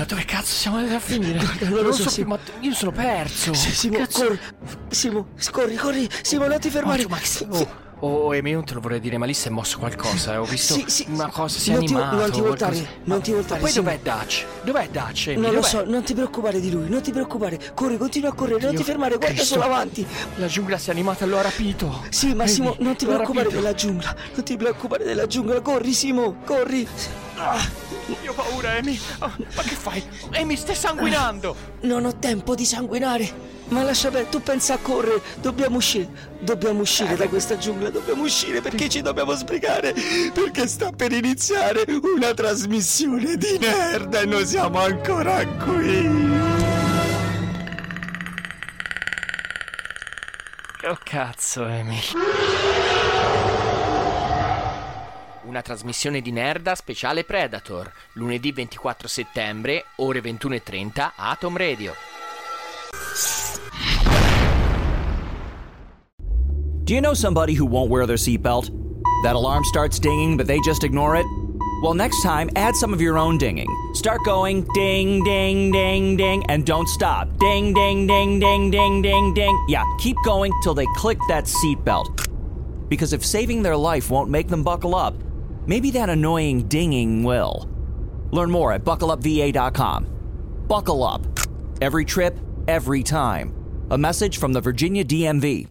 Ma dove cazzo siamo andati a finire? Non lo so, Simo. ma io sono perso. Sì, Simo, Cazzo. corri. Simo, corri, corri. Simo, non ti fermare. Oh, Max, oh, oh, Emi, non te lo vorrei dire, ma lì si è mosso qualcosa. eh, Ho visto Sì, sì, una sì. cosa, si è Non ti- animato. non ti voltare, qualcosa. non ti voltare, Ma poi Simo. dov'è Dutch? Dov'è Dutch, Emi? Non lo so, non ti preoccupare di lui, non ti preoccupare. Corri, continua a correre, non Dio ti fermare, guarda Cristo. solo avanti. La giungla si è animata e lo ha rapito. Sì, Massimo, Emi, non ti preoccupare rapito. della giungla. Non ti preoccupare della giungla. Corri, Simo, corri. Ah, Io ho paura, Emi. Oh, ma che fai? Emi, stai sanguinando. non ho tempo di sanguinare. Ma lascia perdere, tu pensa a correre. Dobbiamo uscire. Dobbiamo uscire da questa giungla. Dobbiamo uscire perché ci dobbiamo sbrigare. Perché sta per iniziare una trasmissione di nerd e noi siamo ancora qui. Oh cazzo, Emi. Una trasmissione di Nerda speciale Predator, lunedì 24 settembre, ore 21.30, Atom Radio. Do you know somebody who won't wear their seatbelt? That alarm starts dinging, but they just ignore it? Well, next time, add some of your own dinging. Start going ding, ding, ding, ding, and don't stop. Ding, ding, ding, ding, ding, ding, ding. Yeah, keep going till they click that seatbelt. Because if saving their life won't make them buckle up, maybe that annoying dinging will. Learn more at buckleupva.com. Buckle up. Every trip, every time. A message from the Virginia DMV.